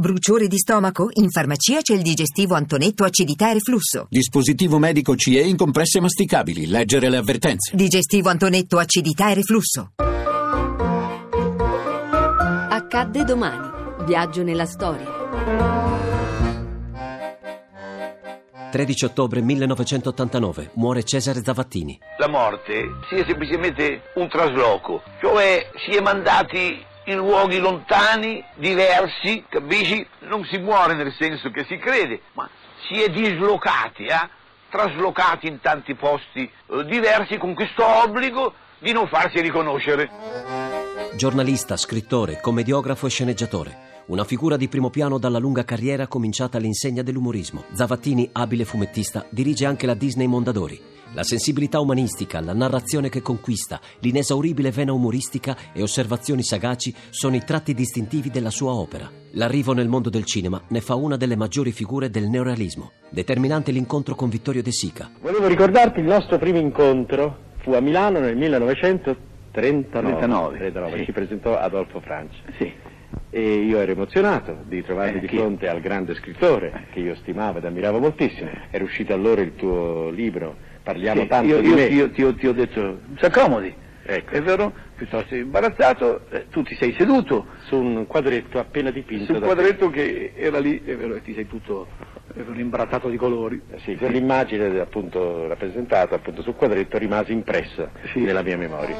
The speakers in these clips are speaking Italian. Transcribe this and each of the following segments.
Bruciore di stomaco? In farmacia c'è il digestivo Antonetto acidità e reflusso. Dispositivo medico CE in compresse masticabili. Leggere le avvertenze. Digestivo Antonetto acidità e reflusso. Accadde domani. Viaggio nella storia. 13 ottobre 1989 muore Cesare Zavattini. La morte sia semplicemente un trasloco, cioè si è mandati in luoghi lontani, diversi, capisci? Non si muore nel senso che si crede, ma si è dislocati, eh? traslocati in tanti posti eh, diversi con questo obbligo di non farsi riconoscere. Giornalista, scrittore, commediografo e sceneggiatore. Una figura di primo piano dalla lunga carriera cominciata all'insegna dell'umorismo. Zavattini, abile fumettista, dirige anche la Disney Mondadori. La sensibilità umanistica, la narrazione che conquista, l'inesauribile vena umoristica e osservazioni sagaci sono i tratti distintivi della sua opera. L'arrivo nel mondo del cinema ne fa una delle maggiori figure del neorealismo. Determinante l'incontro con Vittorio De Sica. Volevo ricordarti il nostro primo incontro. Fu a Milano nel 1939. 39, 39, sì. Ci presentò Adolfo Francia. Sì. E io ero emozionato di trovarmi Eh, di fronte al grande scrittore che io stimavo ed ammiravo moltissimo. Era uscito allora il tuo libro Parliamo Sì, tanto io, di io- me. io- ti, ho, ti ho detto, si accomodi. Ecco. È vero? Piuttosto imbarazzato, eh, tu ti sei seduto Su un quadretto appena dipinto sul da quadretto che era lì, è vero, e ti sei tutto imbarazzato di colori. te. Sì, quell'immagine appunto rappresentata appunto sul quadretto rimase impressa Sì. nella mia memoria.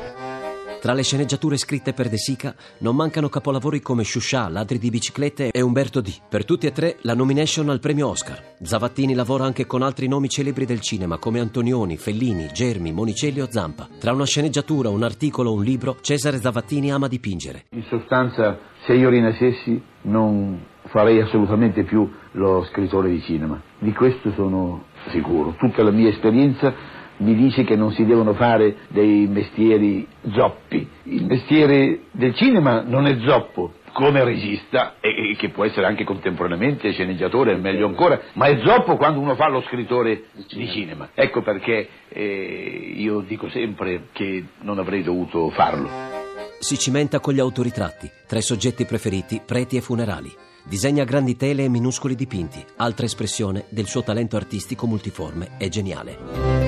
Tra le sceneggiature scritte per De Sica non mancano capolavori come Shusha, Ladri di biciclette e Umberto D. Per tutti e tre la nomination al premio Oscar. Zavattini lavora anche con altri nomi celebri del cinema come Antonioni, Fellini, Germi, Monicelli o Zampa. Tra una sceneggiatura, un articolo o un libro, Cesare Zavattini ama dipingere. In sostanza, se io rinascessi non farei assolutamente più lo scrittore di cinema. Di questo sono sicuro. Tutta la mia esperienza mi dice che non si devono fare dei mestieri zoppi. Il mestiere del cinema non è zoppo come regista e, che può essere anche contemporaneamente sceneggiatore, meglio ancora, ma è zoppo quando uno fa lo scrittore di cinema. Ecco perché eh, io dico sempre che non avrei dovuto farlo. Si cimenta con gli autoritratti, tra i soggetti preferiti preti e funerali. Disegna grandi tele e minuscoli dipinti, altra espressione del suo talento artistico multiforme e geniale.